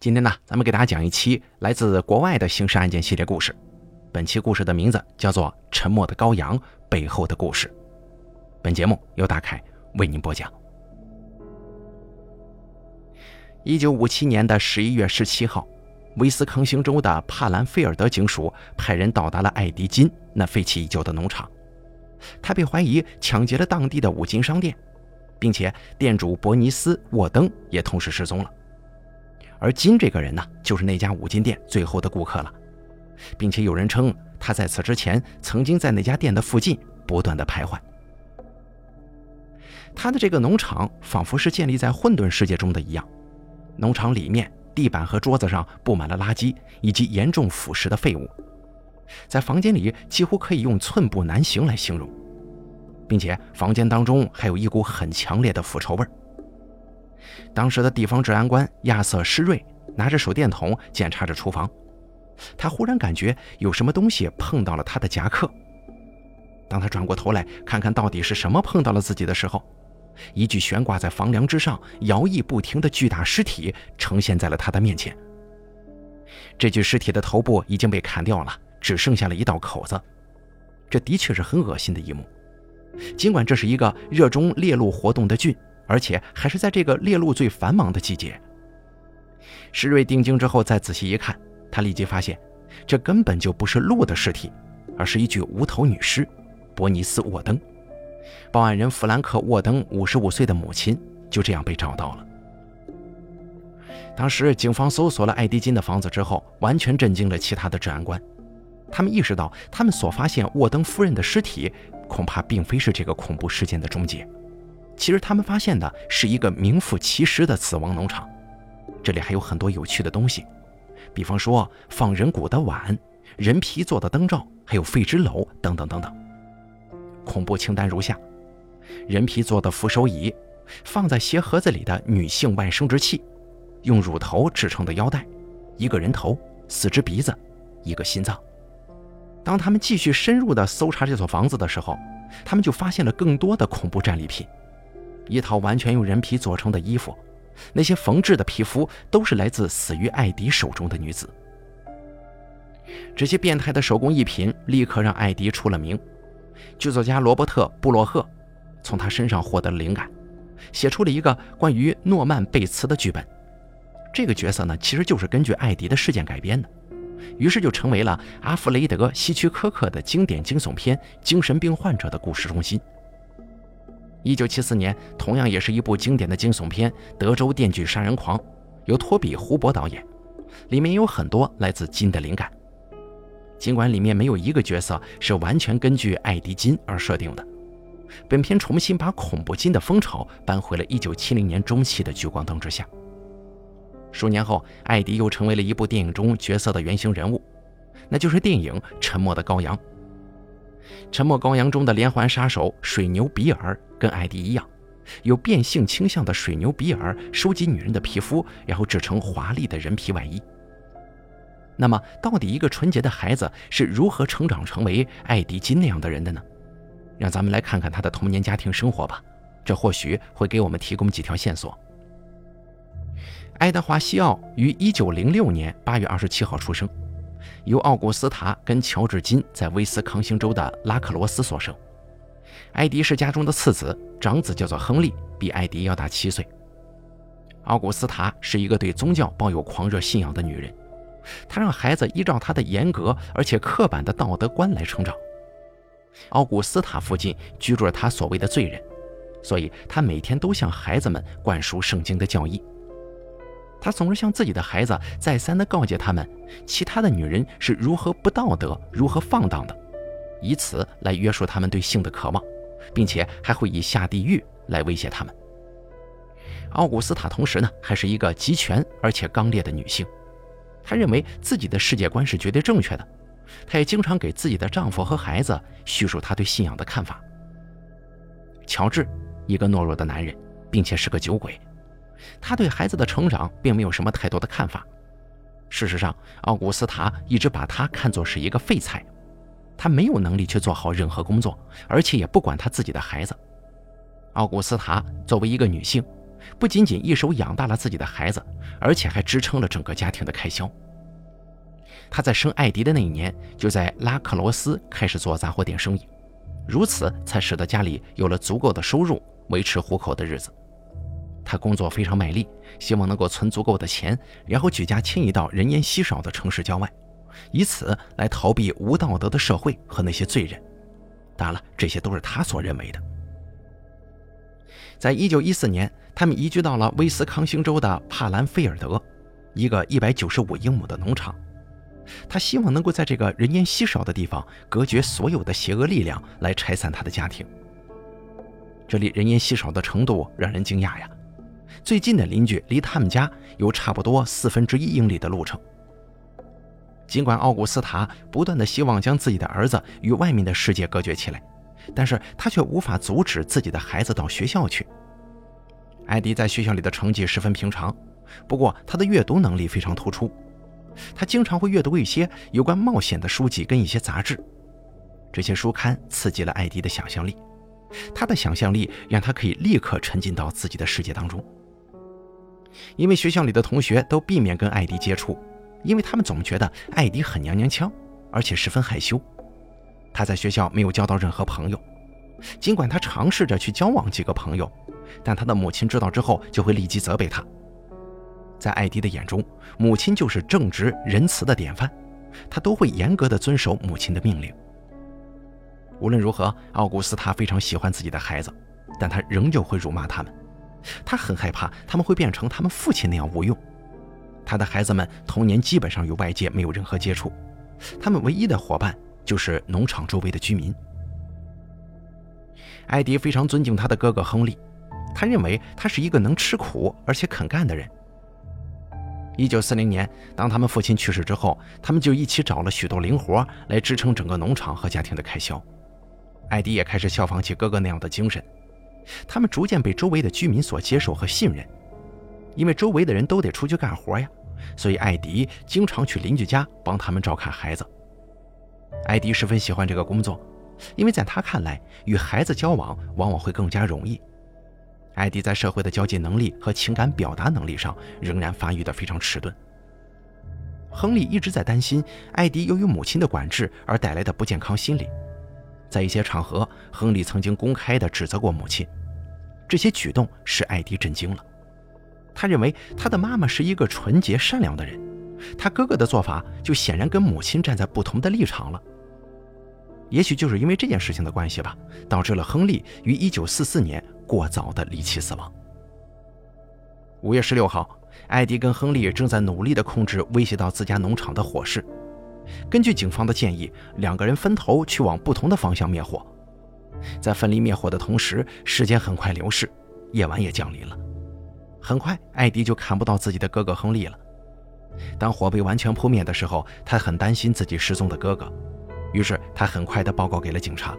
今天呢，咱们给大家讲一期来自国外的刑事案件系列故事。本期故事的名字叫做《沉默的羔羊背后的故事》。本节目由大凯为您播讲。一九五七年的十一月十七号，威斯康星州的帕兰菲尔德警署派人到达了艾迪金那废弃已久的农场。他被怀疑抢劫了当地的五金商店，并且店主伯尼斯·沃登也同时失踪了。而金这个人呢，就是那家五金店最后的顾客了，并且有人称他在此之前曾经在那家店的附近不断的徘徊。他的这个农场仿佛是建立在混沌世界中的一样，农场里面地板和桌子上布满了垃圾以及严重腐蚀的废物，在房间里几乎可以用寸步难行来形容，并且房间当中还有一股很强烈的腐臭味儿。当时的地方治安官亚瑟·施瑞拿着手电筒检查着厨房，他忽然感觉有什么东西碰到了他的夹克。当他转过头来看看到底是什么碰到了自己的时候，一具悬挂在房梁之上、摇曳不停的巨大尸体呈现在了他的面前。这具尸体的头部已经被砍掉了，只剩下了一道口子。这的确是很恶心的一幕，尽管这是一个热衷猎鹿活动的郡。而且还是在这个猎鹿最繁忙的季节。石瑞定睛之后，再仔细一看，他立即发现，这根本就不是鹿的尸体，而是一具无头女尸——伯尼斯·沃登。报案人弗兰克·沃登五十五岁的母亲就这样被找到了。当时，警方搜索了艾迪金的房子之后，完全震惊了其他的治安官。他们意识到，他们所发现沃登夫人的尸体，恐怕并非是这个恐怖事件的终结。其实他们发现的是一个名副其实的死亡农场，这里还有很多有趣的东西，比方说放人骨的碗、人皮做的灯罩，还有废纸篓等等等等。恐怖清单如下：人皮做的扶手椅，放在鞋盒子里的女性外生殖器，用乳头制成的腰带，一个人头、四只鼻子、一个心脏。当他们继续深入的搜查这所房子的时候，他们就发现了更多的恐怖战利品。一套完全用人皮做成的衣服，那些缝制的皮肤都是来自死于艾迪手中的女子。这些变态的手工艺品立刻让艾迪出了名。剧作家罗伯特·布洛赫从他身上获得了灵感，写出了一个关于诺曼·贝茨的剧本。这个角色呢，其实就是根据艾迪的事件改编的，于是就成为了阿弗雷德·希区柯克的经典惊悚片《精神病患者》的故事中心。一九七四年，同样也是一部经典的惊悚片《德州电锯杀人狂》，由托比·胡伯导演，里面有很多来自金的灵感。尽管里面没有一个角色是完全根据艾迪金而设定的，本片重新把恐怖金的风潮搬回了一九七零年中期的聚光灯之下。数年后，艾迪又成为了一部电影中角色的原型人物，那就是电影《沉默的羔羊》。《沉默羔羊》中的连环杀手水牛比尔跟艾迪一样，有变性倾向的水牛比尔收集女人的皮肤，然后制成华丽的人皮外衣。那么，到底一个纯洁的孩子是如何成长成为艾迪金那样的人的呢？让咱们来看看他的童年家庭生活吧，这或许会给我们提供几条线索。爱德华·西奥于1906年8月27号出生。由奥古斯塔跟乔治金在威斯康星州的拉克罗斯所生。艾迪是家中的次子，长子叫做亨利，比艾迪要大七岁。奥古斯塔是一个对宗教抱有狂热信仰的女人，她让孩子依照她的严格而且刻板的道德观来成长。奥古斯塔附近居住着她所谓的罪人，所以她每天都向孩子们灌输圣经的教义。她总是向自己的孩子再三地告诫他们，其他的女人是如何不道德、如何放荡的，以此来约束他们对性的渴望，并且还会以下地狱来威胁他们。奥古斯塔同时呢，还是一个极权而且刚烈的女性，她认为自己的世界观是绝对正确的，她也经常给自己的丈夫和孩子叙述她对信仰的看法。乔治，一个懦弱的男人，并且是个酒鬼。他对孩子的成长并没有什么太多的看法。事实上，奥古斯塔一直把他看作是一个废材，他没有能力去做好任何工作，而且也不管他自己的孩子。奥古斯塔作为一个女性，不仅仅一手养大了自己的孩子，而且还支撑了整个家庭的开销。他在生艾迪的那一年，就在拉克罗斯开始做杂货店生意，如此才使得家里有了足够的收入维持糊口的日子。他工作非常卖力，希望能够存足够的钱，然后举家迁移到人烟稀少的城市郊外，以此来逃避无道德的社会和那些罪人。当然了，这些都是他所认为的。在一九一四年，他们移居到了威斯康星州的帕兰菲尔德，一个一百九十五英亩的农场。他希望能够在这个人烟稀少的地方隔绝所有的邪恶力量，来拆散他的家庭。这里人烟稀少的程度让人惊讶呀！最近的邻居离他们家有差不多四分之一英里的路程。尽管奥古斯塔不断的希望将自己的儿子与外面的世界隔绝起来，但是他却无法阻止自己的孩子到学校去。艾迪在学校里的成绩十分平常，不过他的阅读能力非常突出。他经常会阅读一些有关冒险的书籍跟一些杂志，这些书刊刺激了艾迪的想象力，他的想象力让他可以立刻沉浸到自己的世界当中。因为学校里的同学都避免跟艾迪接触，因为他们总觉得艾迪很娘娘腔，而且十分害羞。他在学校没有交到任何朋友，尽管他尝试着去交往几个朋友，但他的母亲知道之后就会立即责备他。在艾迪的眼中，母亲就是正直仁慈的典范，他都会严格的遵守母亲的命令。无论如何，奥古斯塔非常喜欢自己的孩子，但他仍旧会辱骂他们。他很害怕他们会变成他们父亲那样无用。他的孩子们童年基本上与外界没有任何接触，他们唯一的伙伴就是农场周围的居民。艾迪非常尊敬他的哥哥亨利，他认为他是一个能吃苦而且肯干的人。一九四零年，当他们父亲去世之后，他们就一起找了许多零活来支撑整个农场和家庭的开销。艾迪也开始效仿起哥哥那样的精神，他们逐渐被周围的居民所接受和信任，因为周围的人都得出去干活呀，所以艾迪经常去邻居家帮他们照看孩子。艾迪十分喜欢这个工作，因为在他看来，与孩子交往往往会更加容易。艾迪在社会的交际能力和情感表达能力上仍然发育得非常迟钝。亨利一直在担心艾迪由于母亲的管制而带来的不健康心理，在一些场合，亨利曾经公开地指责过母亲，这些举动使艾迪震惊了。他认为他的妈妈是一个纯洁善良的人，他哥哥的做法就显然跟母亲站在不同的立场了。也许就是因为这件事情的关系吧，导致了亨利于1944年。过早的离奇死亡。五月十六号，艾迪跟亨利正在努力地控制威胁到自家农场的火势。根据警方的建议，两个人分头去往不同的方向灭火。在奋力灭火的同时，时间很快流逝，夜晚也降临了。很快，艾迪就看不到自己的哥哥亨利了。当火被完全扑灭的时候，他很担心自己失踪的哥哥，于是他很快地报告给了警察。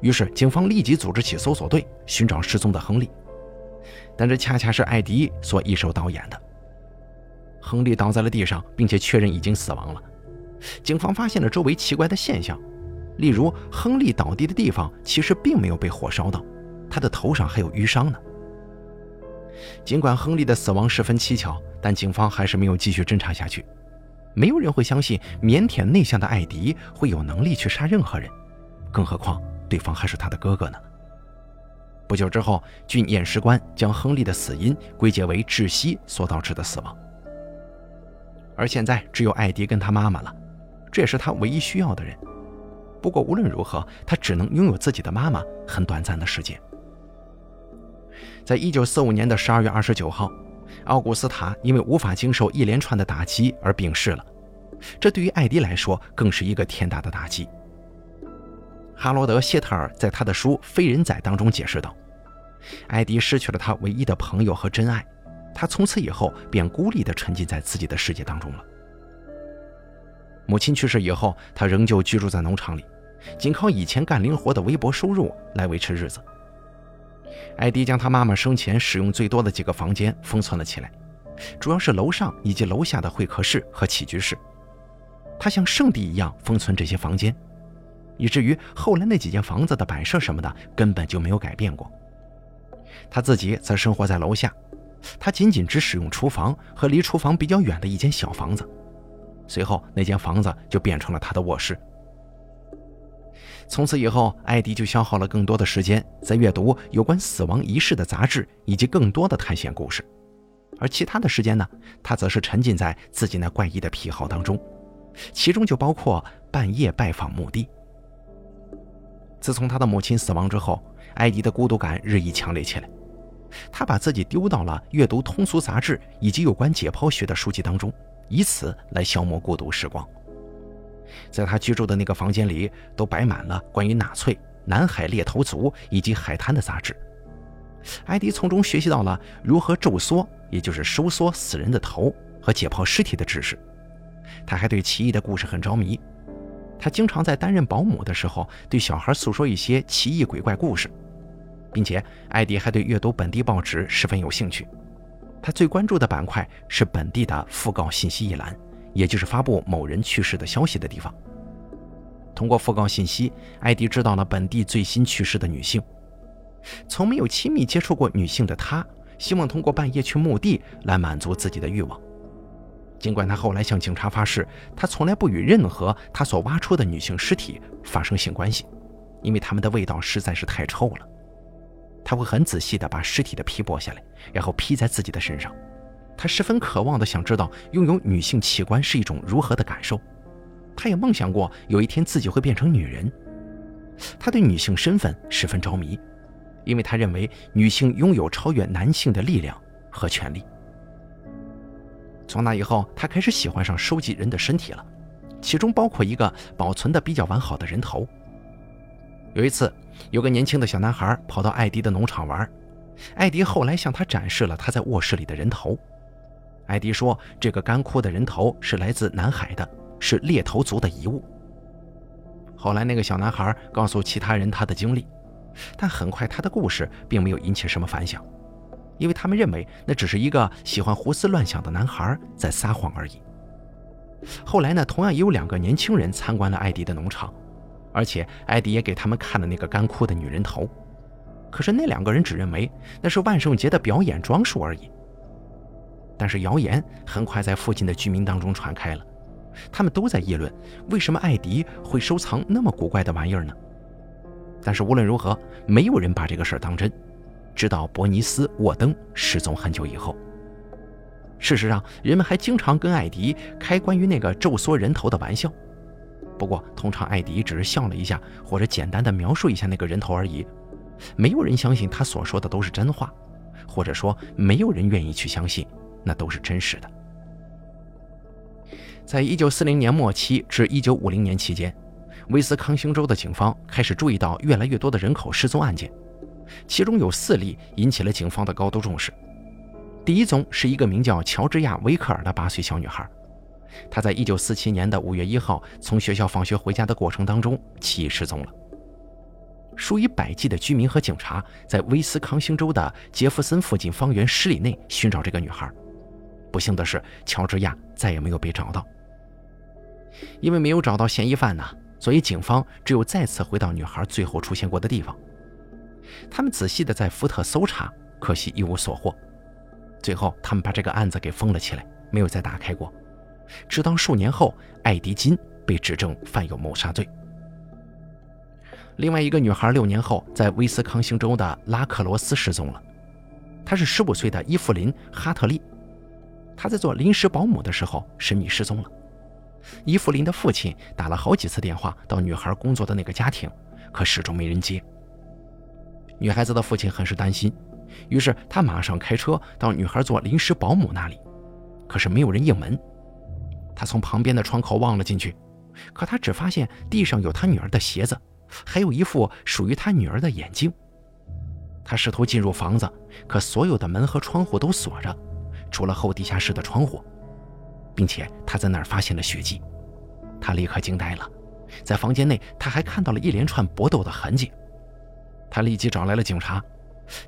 于是，警方立即组织起搜索队寻找失踪的亨利，但这恰恰是艾迪所一手导演的。亨利倒在了地上，并且确认已经死亡了。警方发现了周围奇怪的现象，例如亨利倒地的地方其实并没有被火烧到，他的头上还有淤伤呢。尽管亨利的死亡十分蹊跷，但警方还是没有继续侦查下去。没有人会相信腼腆内向的艾迪会有能力去杀任何人，更何况……对方还是他的哥哥呢。不久之后，郡验尸官将亨利的死因归结为窒息所导致的死亡。而现在只有艾迪跟他妈妈了，这也是他唯一需要的人。不过无论如何，他只能拥有自己的妈妈很短暂的时间。在一九四五年的十二月二十九号，奥古斯塔因为无法经受一连串的打击而病逝了，这对于艾迪来说更是一个天大的打击。哈罗德·谢特尔在他的书《非人仔》当中解释道：“艾迪失去了他唯一的朋友和真爱，他从此以后便孤立地沉浸在自己的世界当中了。母亲去世以后，他仍旧居住在农场里，仅靠以前干零活的微薄收入来维持日子。艾迪将他妈妈生前使用最多的几个房间封存了起来，主要是楼上以及楼下的会客室和起居室，他像圣地一样封存这些房间。”以至于后来那几间房子的摆设什么的根本就没有改变过。他自己则生活在楼下，他仅仅只使用厨房和离厨房比较远的一间小房子。随后，那间房子就变成了他的卧室。从此以后，艾迪就消耗了更多的时间在阅读有关死亡仪式的杂志以及更多的探险故事，而其他的时间呢，他则是沉浸在自己那怪异的癖好当中，其中就包括半夜拜访墓地。自从他的母亲死亡之后，艾迪的孤独感日益强烈起来，他把自己丢到了阅读通俗杂志以及有关解剖学的书籍当中，以此来消磨孤独时光。在他居住的那个房间里，都摆满了关于纳粹、南海猎头族以及海滩的杂志。艾迪从中学习到了如何皱缩，也就是收缩死人的头和解剖尸体的知识。他还对奇异的故事很着迷。他经常在担任保姆的时候，对小孩诉说一些奇异鬼怪故事，并且艾迪还对阅读本地报纸十分有兴趣。他最关注的板块是本地的讣告信息一栏。也就是发布某人去世的消息的地方。通过讣告信息，艾迪知道了本地最新去世的女性。从没有亲密接触过女性的他，希望通过半夜去墓地来满足自己的欲望。尽管他后来向警察发誓，他从来不与任何他所挖出的女性尸体发生性关系，因为他们的味道实在是太臭了。他会很仔细地把尸体的皮剥下来，然后披在自己的身上。他十分渴望地想知道拥有女性器官是一种如何的感受，他也梦想过有一天自己会变成女人。他对女性身份十分着迷，因为他认为女性拥有超越男性的力量和权利。从那以后，他开始喜欢上收集人的身体了，其中包括一个保存的比较完好的人头。有一次，有个年轻的小男孩跑到艾迪的农场玩，艾迪后来向他展示了他在卧室里的人头。艾迪说：“这个干枯的人头是来自南海的，是猎头族的遗物。”后来，那个小男孩告诉其他人他的经历，但很快他的故事并没有引起什么反响，因为他们认为那只是一个喜欢胡思乱想的男孩在撒谎而已。后来呢，同样也有两个年轻人参观了艾迪的农场，而且艾迪也给他们看了那个干枯的女人头，可是那两个人只认为那是万圣节的表演装束而已。但是谣言很快在附近的居民当中传开了，他们都在议论为什么艾迪会收藏那么古怪的玩意儿呢？但是无论如何，没有人把这个事儿当真，直到伯尼斯·沃登失踪很久以后。事实上，人们还经常跟艾迪开关于那个皱缩人头的玩笑，不过通常艾迪只是笑了一下，或者简单的描述一下那个人头而已，没有人相信他所说的都是真话，或者说没有人愿意去相信。那都是真实的。在一九四零年末期至一九五零年期间，威斯康星州的警方开始注意到越来越多的人口失踪案件，其中有四例引起了警方的高度重视。第一宗是一个名叫乔治亚·维克尔的八岁小女孩，她在一九四七年的五月一号从学校放学回家的过程当中奇失踪了。数以百计的居民和警察在威斯康星州的杰弗森附近方圆十里内寻找这个女孩。不幸的是，乔治亚再也没有被找到。因为没有找到嫌疑犯呢，所以警方只有再次回到女孩最后出现过的地方。他们仔细的在福特搜查，可惜一无所获。最后，他们把这个案子给封了起来，没有再打开过。直到数年后，艾迪金被指证犯有谋杀罪。另外一个女孩六年后在威斯康星州的拉克罗斯失踪了，她是十五岁的伊芙琳·哈特利。他在做临时保姆的时候神秘失踪了。伊芙琳的父亲打了好几次电话到女孩工作的那个家庭，可始终没人接。女孩子的父亲很是担心，于是他马上开车到女孩做临时保姆那里，可是没有人应门。他从旁边的窗口望了进去，可他只发现地上有他女儿的鞋子，还有一副属于他女儿的眼镜。他试图进入房子，可所有的门和窗户都锁着。除了后地下室的窗户，并且他在那儿发现了血迹，他立刻惊呆了。在房间内，他还看到了一连串搏斗的痕迹。他立即找来了警察。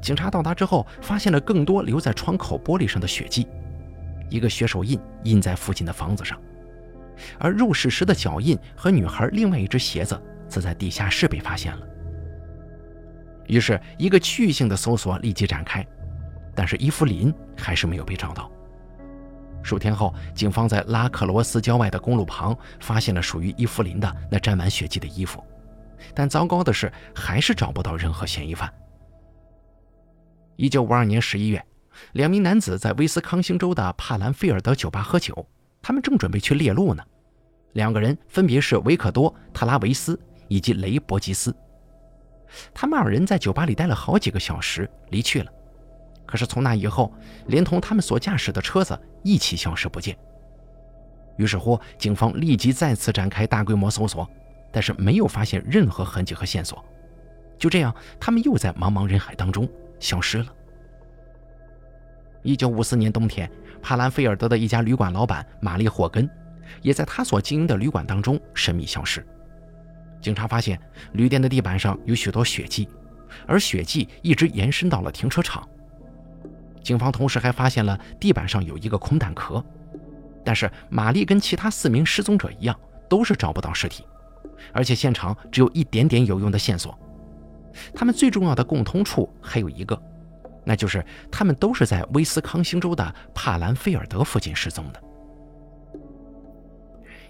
警察到达之后，发现了更多留在窗口玻璃上的血迹，一个血手印印在附近的房子上，而入室时的脚印和女孩另外一只鞋子则在地下室被发现了。于是，一个区域性的搜索立即展开。但是伊芙琳还是没有被找到。数天后，警方在拉克罗斯郊外的公路旁发现了属于伊芙琳的那沾满血迹的衣服，但糟糕的是，还是找不到任何嫌疑犯。一九五二年十一月，两名男子在威斯康星州的帕兰菲尔德酒吧喝酒，他们正准备去猎鹿呢。两个人分别是维克多·特拉维斯以及雷伯吉斯。他们二人在酒吧里待了好几个小时，离去了。可是从那以后，连同他们所驾驶的车子一起消失不见。于是乎，警方立即再次展开大规模搜索，但是没有发现任何痕迹和线索。就这样，他们又在茫茫人海当中消失了。一九五四年冬天，帕兰菲尔德的一家旅馆老板玛丽霍根。也在他所经营的旅馆当中神秘消失。警察发现旅店的地板上有许多血迹，而血迹一直延伸到了停车场。警方同时还发现了地板上有一个空弹壳，但是玛丽跟其他四名失踪者一样，都是找不到尸体，而且现场只有一点点有用的线索。他们最重要的共通处还有一个，那就是他们都是在威斯康星州的帕兰菲尔德附近失踪的。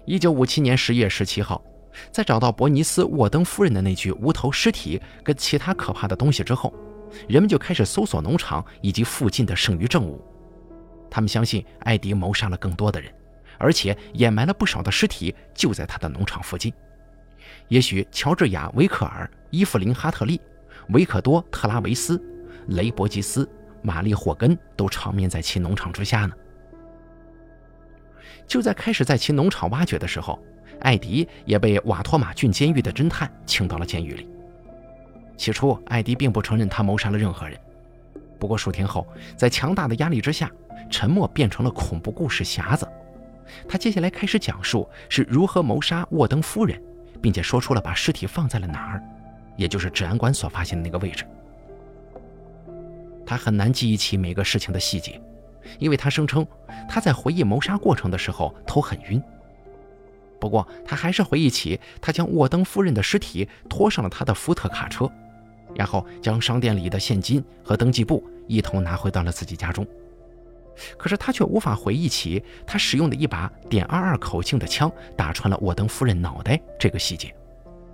一九五七年十月十七号，在找到伯尼斯·沃登夫人的那具无头尸体跟其他可怕的东西之后，人们就开始搜索农场以及附近的剩余证物。他们相信艾迪谋杀了更多的人，而且掩埋了不少的尸体就在他的农场附近。也许乔治亚·维克尔、伊芙琳·哈特利、维克多·特拉维斯、雷伯吉斯、玛丽·霍根都长眠在其农场之下呢。就在开始在其农场挖掘的时候，艾迪也被瓦托马郡监狱的侦探请到了监狱里。起初，艾迪并不承认他谋杀了任何人。不过数天后，在强大的压力之下，沉默变成了恐怖故事匣子。他接下来开始讲述是如何谋杀沃登夫人，并且说出了把尸体放在了哪儿，也就是治安官所发现的那个位置。他很难记忆起每个事情的细节。因为他声称他在回忆谋杀过程的时候头很晕。不过他还是回忆起他将沃登夫人的尸体拖上了他的福特卡车，然后将商店里的现金和登记簿一同拿回到了自己家中。可是他却无法回忆起他使用的一把点二二口径的枪打穿了沃登夫人脑袋这个细节。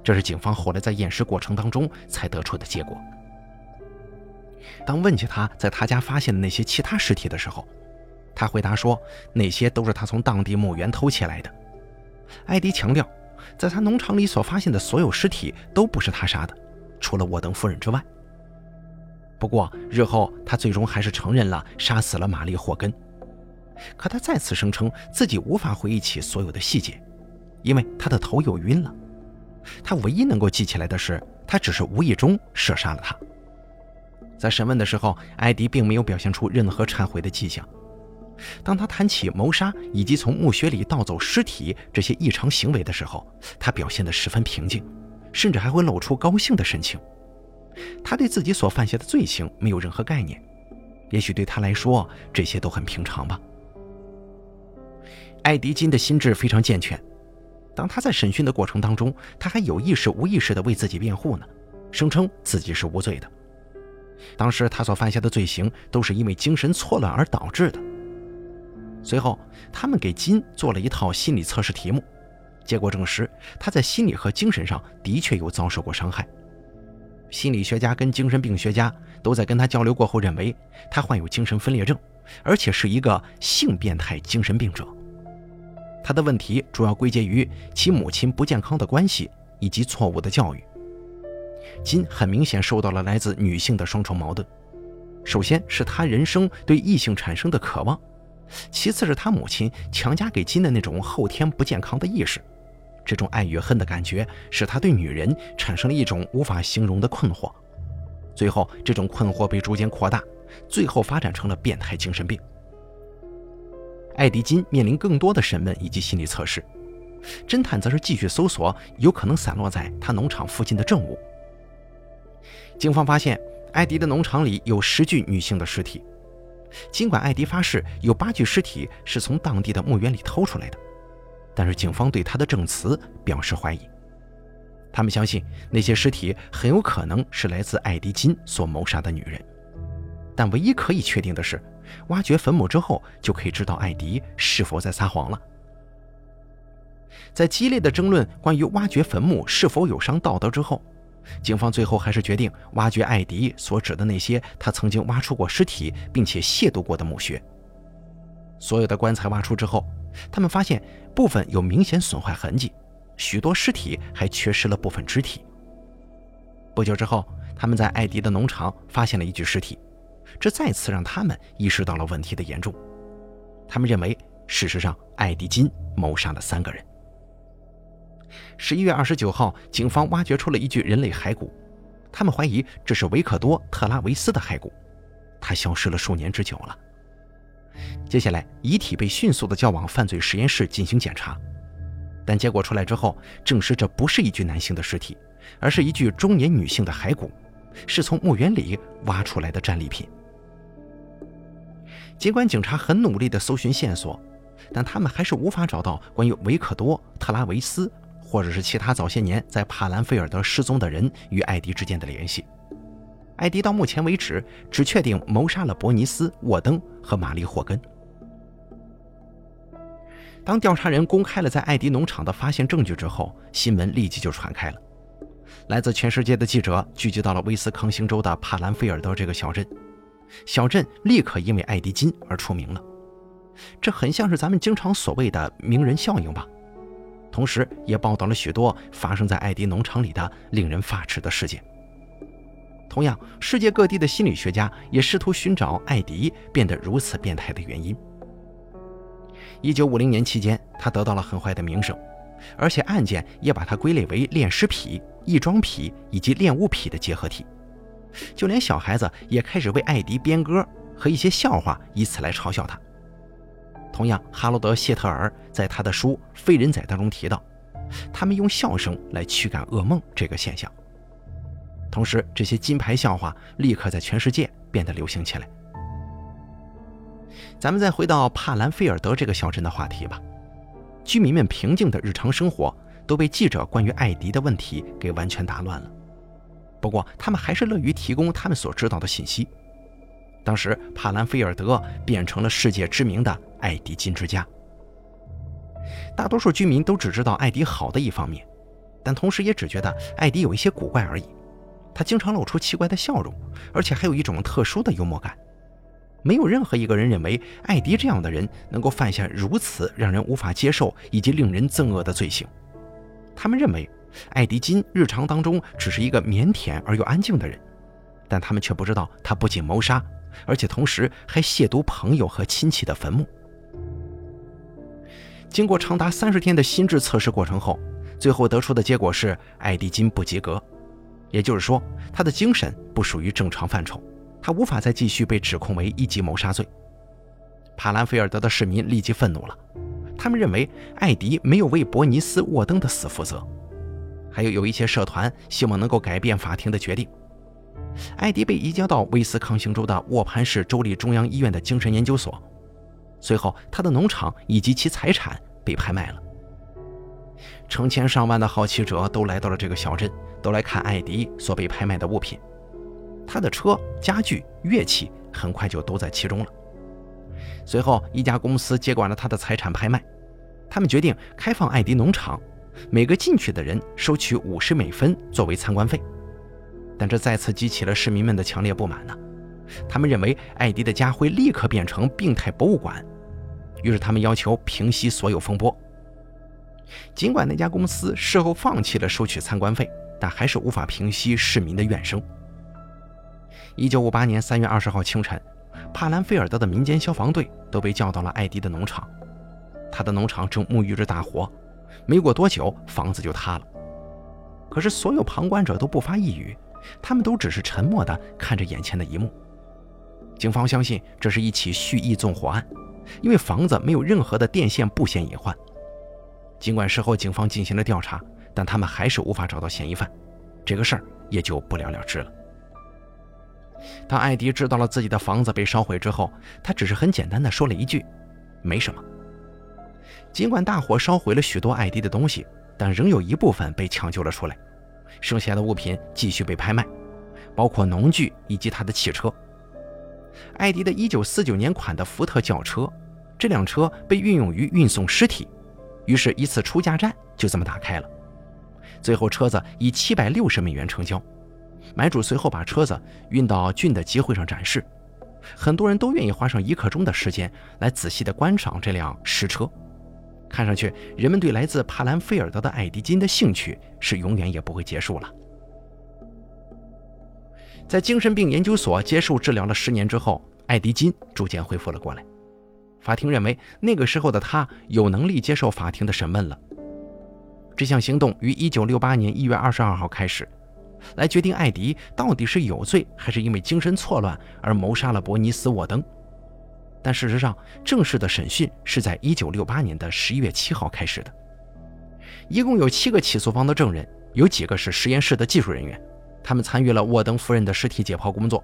这是警方后来在验尸过程当中才得出的结果。当问起他在他家发现的那些其他尸体的时候，他回答说：“那些都是他从当地墓园偷起来的。”艾迪强调，在他农场里所发现的所有尸体都不是他杀的，除了沃登夫人之外。不过日后他最终还是承认了杀死了玛丽霍根，可他再次声称自己无法回忆起所有的细节，因为他的头又晕了。他唯一能够记起来的是，他只是无意中射杀了他。在审问的时候，艾迪并没有表现出任何忏悔的迹象。当他谈起谋杀以及从墓穴里盗走尸体这些异常行为的时候，他表现得十分平静，甚至还会露出高兴的神情。他对自己所犯下的罪行没有任何概念，也许对他来说这些都很平常吧。艾迪金的心智非常健全，当他在审讯的过程当中，他还有意识无意识地为自己辩护呢，声称自己是无罪的。当时他所犯下的罪行都是因为精神错乱而导致的。随后，他们给金做了一套心理测试题目，结果证实他在心理和精神上的确有遭受过伤害。心理学家跟精神病学家都在跟他交流过后认为他患有精神分裂症，而且是一个性变态精神病者。他的问题主要归结于其母亲不健康的关系以及错误的教育。金很明显受到了来自女性的双重矛盾，首先是他人生对异性产生的渴望，其次是他母亲强加给金的那种后天不健康的意识，这种爱与恨的感觉使他对女人产生了一种无法形容的困惑，最后这种困惑被逐渐扩大，最后发展成了变态精神病。艾迪金面临更多的审问以及心理测试，侦探则是继续搜索有可能散落在他农场附近的证物。警方发现，艾迪的农场里有十具女性的尸体。尽管艾迪发誓有八具尸体是从当地的墓园里偷出来的，但是警方对他的证词表示怀疑。他们相信那些尸体很有可能是来自艾迪金所谋杀的女人。但唯一可以确定的是，挖掘坟墓之后就可以知道艾迪是否在撒谎了。在激烈的争论关于挖掘坟墓是否有伤道德之后，警方最后还是决定挖掘艾迪所指的那些他曾经挖出过尸体并且亵渎过的墓穴。所有的棺材挖出之后，他们发现部分有明显损坏痕迹，许多尸体还缺失了部分肢体。不久之后，他们在艾迪的农场发现了一具尸体，这再次让他们意识到了问题的严重。他们认为，事实上艾迪金谋杀了三个人。十一月二十九号，警方挖掘出了一具人类骸骨，他们怀疑这是维克多·特拉维斯的骸骨，他消失了数年之久了。接下来，遗体被迅速地交往犯罪实验室进行检查，但结果出来之后，证实这不是一具男性的尸体，而是一具中年女性的骸骨，是从墓园里挖出来的战利品。尽管警察很努力地搜寻线索，但他们还是无法找到关于维克多·特拉维斯。或者是其他早些年在帕兰菲尔德失踪的人与艾迪之间的联系。艾迪到目前为止只确定谋杀了伯尼斯·沃登和玛丽·霍根。当调查人公开了在艾迪农场的发现证据之后，新闻立即就传开了。来自全世界的记者聚集到了威斯康星州的帕兰菲尔德这个小镇，小镇立刻因为艾迪金而出名了。这很像是咱们经常所谓的名人效应吧。同时，也报道了许多发生在艾迪农场里的令人发指的事件。同样，世界各地的心理学家也试图寻找艾迪变得如此变态的原因。一九五零年期间，他得到了很坏的名声，而且案件也把他归类为恋尸癖、异装癖以及恋物癖的结合体。就连小孩子也开始为艾迪编歌和一些笑话，以此来嘲笑他。同样，哈罗德·谢特尔在他的书《非人仔》当中提到，他们用笑声来驱赶噩梦这个现象。同时，这些金牌笑话立刻在全世界变得流行起来。咱们再回到帕兰菲尔德这个小镇的话题吧。居民们平静的日常生活都被记者关于艾迪的问题给完全打乱了。不过，他们还是乐于提供他们所知道的信息。当时，帕兰菲尔德变成了世界知名的艾迪金之家。大多数居民都只知道艾迪好的一方面，但同时也只觉得艾迪有一些古怪而已。他经常露出奇怪的笑容，而且还有一种特殊的幽默感。没有任何一个人认为艾迪这样的人能够犯下如此让人无法接受以及令人憎恶的罪行。他们认为艾迪金日常当中只是一个腼腆而又安静的人，但他们却不知道他不仅谋杀。而且同时还亵渎朋友和亲戚的坟墓。经过长达三十天的心智测试过程后，最后得出的结果是艾迪金不及格，也就是说他的精神不属于正常范畴，他无法再继续被指控为一级谋杀罪。帕兰菲尔德的市民立即愤怒了，他们认为艾迪没有为伯尼斯·沃登的死负责，还有有一些社团希望能够改变法庭的决定。艾迪被移交到威斯康星州的沃潘市州立中央医院的精神研究所。随后，他的农场以及其财产被拍卖了。成千上万的好奇者都来到了这个小镇，都来看艾迪所被拍卖的物品。他的车、家具、乐器很快就都在其中了。随后，一家公司接管了他的财产拍卖。他们决定开放艾迪农场，每个进去的人收取五十美分作为参观费。但这再次激起了市民们的强烈不满呢。他们认为艾迪的家会立刻变成病态博物馆，于是他们要求平息所有风波。尽管那家公司事后放弃了收取参观费，但还是无法平息市民的怨声。一九五八年三月二十号清晨，帕兰菲尔德的民间消防队都被叫到了艾迪的农场，他的农场正沐浴着大火，没过多久房子就塌了。可是所有旁观者都不发一语。他们都只是沉默地看着眼前的一幕。警方相信这是一起蓄意纵火案，因为房子没有任何的电线布线隐患。尽管事后警方进行了调查，但他们还是无法找到嫌疑犯，这个事儿也就不了了之了。当艾迪知道了自己的房子被烧毁之后，他只是很简单的说了一句：“没什么。”尽管大火烧毁了许多艾迪的东西，但仍有一部分被抢救了出来。剩下的物品继续被拍卖，包括农具以及他的汽车。艾迪的1949年款的福特轿车，这辆车被运用于运送尸体，于是，一次出价战就这么打开了。最后，车子以760美元成交，买主随后把车子运到郡的集会上展示，很多人都愿意花上一刻钟的时间来仔细的观赏这辆实车。看上去，人们对来自帕兰菲尔德的艾迪金的兴趣是永远也不会结束了。在精神病研究所接受治疗了十年之后，艾迪金逐渐恢复了过来。法庭认为，那个时候的他有能力接受法庭的审问了。这项行动于1968年1月22号开始，来决定艾迪到底是有罪还是因为精神错乱而谋杀了伯尼斯·沃登。但事实上，正式的审讯是在1968年的11月7号开始的。一共有七个起诉方的证人，有几个是实验室的技术人员。他们参与了沃登夫人的尸体解剖工作，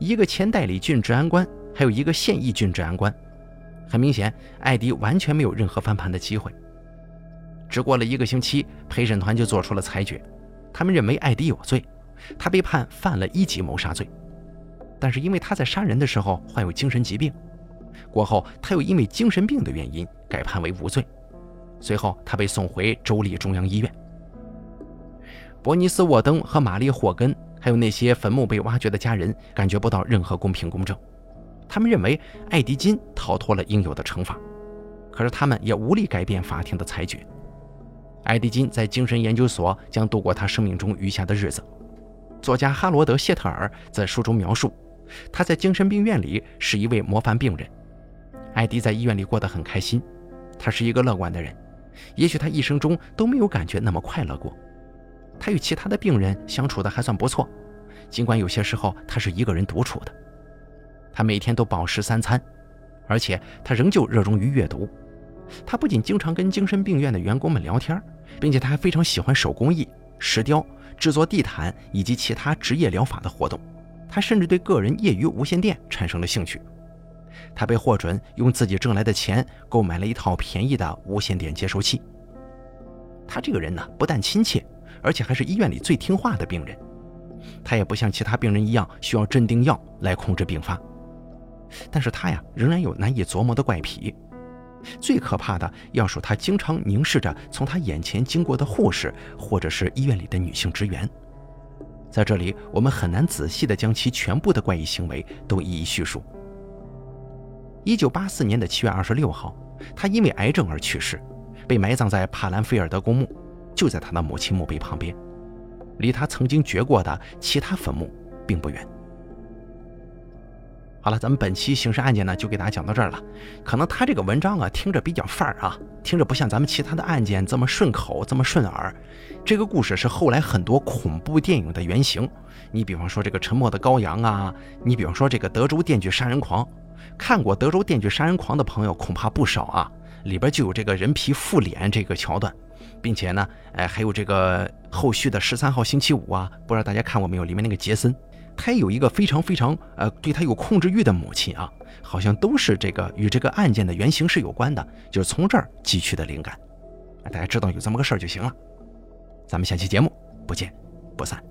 一个前代理郡治安官，还有一个现役郡治安官。很明显，艾迪完全没有任何翻盘的机会。只过了一个星期，陪审团就做出了裁决，他们认为艾迪有罪，他被判犯了一级谋杀罪。但是因为他在杀人的时候患有精神疾病，过后他又因为精神病的原因改判为无罪。随后他被送回州立中央医院。伯尼斯·沃登和玛丽·霍根，还有那些坟墓被挖掘的家人，感觉不到任何公平公正。他们认为艾迪金逃脱了应有的惩罚，可是他们也无力改变法庭的裁决。艾迪金在精神研究所将度过他生命中余下的日子。作家哈罗德·谢特尔在书中描述，他在精神病院里是一位模范病人。艾迪在医院里过得很开心，他是一个乐观的人，也许他一生中都没有感觉那么快乐过。他与其他的病人相处的还算不错，尽管有些时候他是一个人独处的。他每天都饱食三餐，而且他仍旧热衷于阅读。他不仅经常跟精神病院的员工们聊天，并且他还非常喜欢手工艺、石雕、制作地毯以及其他职业疗法的活动。他甚至对个人业余无线电产生了兴趣。他被获准用自己挣来的钱购买了一套便宜的无线电接收器。他这个人呢，不但亲切。而且还是医院里最听话的病人，他也不像其他病人一样需要镇定药来控制病发，但是他呀仍然有难以琢磨的怪癖。最可怕的要数他经常凝视着从他眼前经过的护士或者是医院里的女性职员。在这里，我们很难仔细的将其全部的怪异行为都一一叙述。一九八四年的七月二十六号，他因为癌症而去世，被埋葬在帕兰菲尔德公墓。就在他的母亲墓碑旁边，离他曾经掘过的其他坟墓并不远。好了，咱们本期刑事案件呢，就给大家讲到这儿了。可能他这个文章啊，听着比较范儿啊，听着不像咱们其他的案件这么顺口，这么顺耳。这个故事是后来很多恐怖电影的原型。你比方说这个《沉默的羔羊》啊，你比方说这个《德州电锯杀人狂》，看过《德州电锯杀人狂》的朋友恐怕不少啊，里边就有这个人皮复脸这个桥段。并且呢，哎，还有这个后续的十三号星期五啊，不知道大家看过没有？里面那个杰森，他有一个非常非常呃对他有控制欲的母亲啊，好像都是这个与这个案件的原型是有关的，就是从这儿汲取的灵感。大家知道有这么个事儿就行了。咱们下期节目不见不散。